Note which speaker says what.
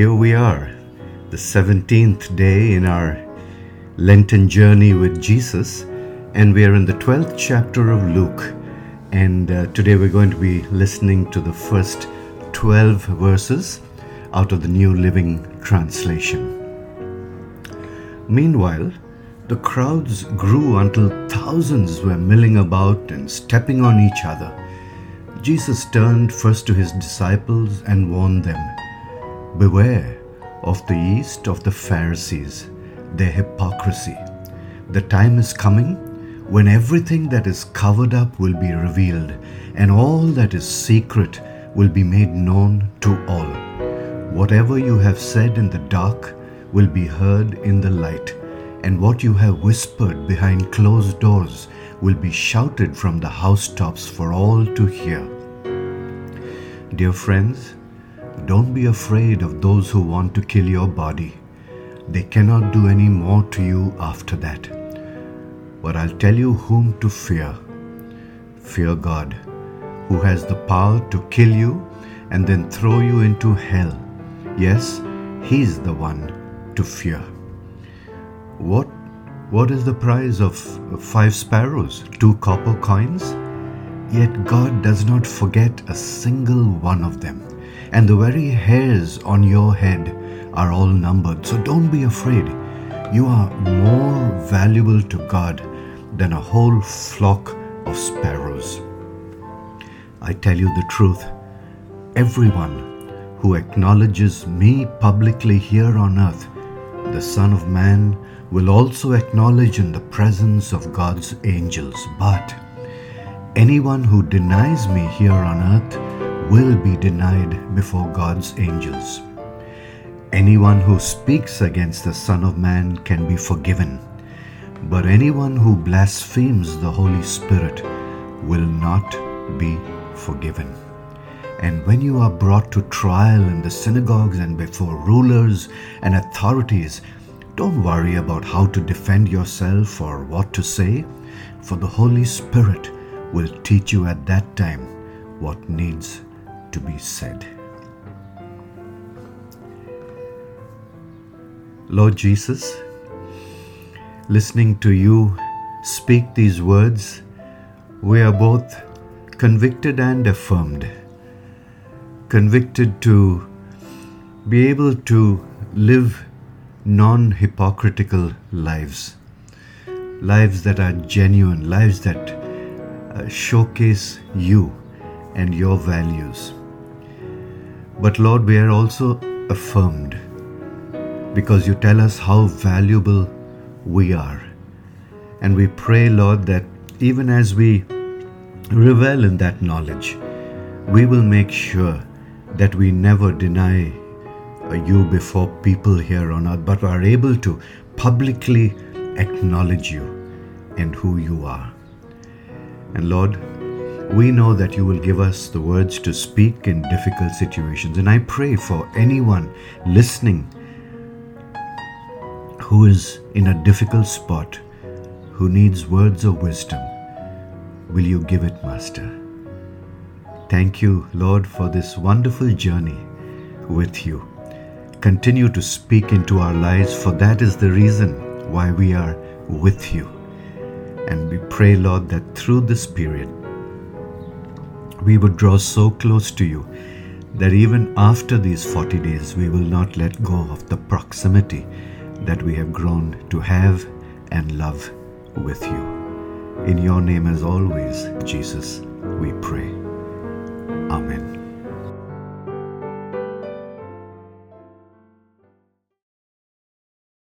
Speaker 1: here we are, the 17th day in our Lenten journey with Jesus, and we are in the 12th chapter of Luke. And uh, today we're going to be listening to the first 12 verses out of the New Living Translation. Meanwhile, the crowds grew until thousands were milling about and stepping on each other. Jesus turned first to his disciples and warned them Beware of the yeast of the Pharisees, their hypocrisy. The time is coming when everything that is covered up will be revealed, and all that is secret will be made known to all. Whatever you have said in the dark will be heard in the light, and what you have whispered behind closed doors will be shouted from the housetops for all to hear. Dear friends, don't be afraid of those who want to kill your body. They cannot do any more to you after that. But I'll tell you whom to fear. Fear God, who has the power to kill you and then throw you into hell. Yes, He's the one to fear. What, what is the price of five sparrows, two copper coins? Yet God does not forget a single one of them and the very hairs on your head are all numbered. So don't be afraid. You are more valuable to God than a whole flock of sparrows. I tell you the truth everyone who acknowledges me publicly here on earth, the Son of Man will also acknowledge in the presence of God's angels. But anyone who denies me here on earth, will be denied before God's angels. Anyone who speaks against the Son of Man can be forgiven, but anyone who blasphemes the Holy Spirit will not be forgiven. And when you are brought to trial in the synagogues and before rulers and authorities, don't worry about how to defend yourself or what to say, for the Holy Spirit will teach you at that time what needs to be said. Lord Jesus, listening to you speak these words, we are both convicted and affirmed. Convicted to be able to live non hypocritical lives, lives that are genuine, lives that uh, showcase you and your values. But Lord, we are also affirmed because you tell us how valuable we are. And we pray, Lord, that even as we revel in that knowledge, we will make sure that we never deny you before people here on earth, but are able to publicly acknowledge you and who you are. And Lord, we know that you will give us the words to speak in difficult situations. And I pray for anyone listening who is in a difficult spot, who needs words of wisdom. Will you give it, Master? Thank you, Lord, for this wonderful journey with you. Continue to speak into our lives, for that is the reason why we are with you. And we pray, Lord, that through this period, we would draw so close to you that even after these 40 days, we will not let go of the proximity that we have grown to have and love with you. In your name, as always, Jesus, we pray.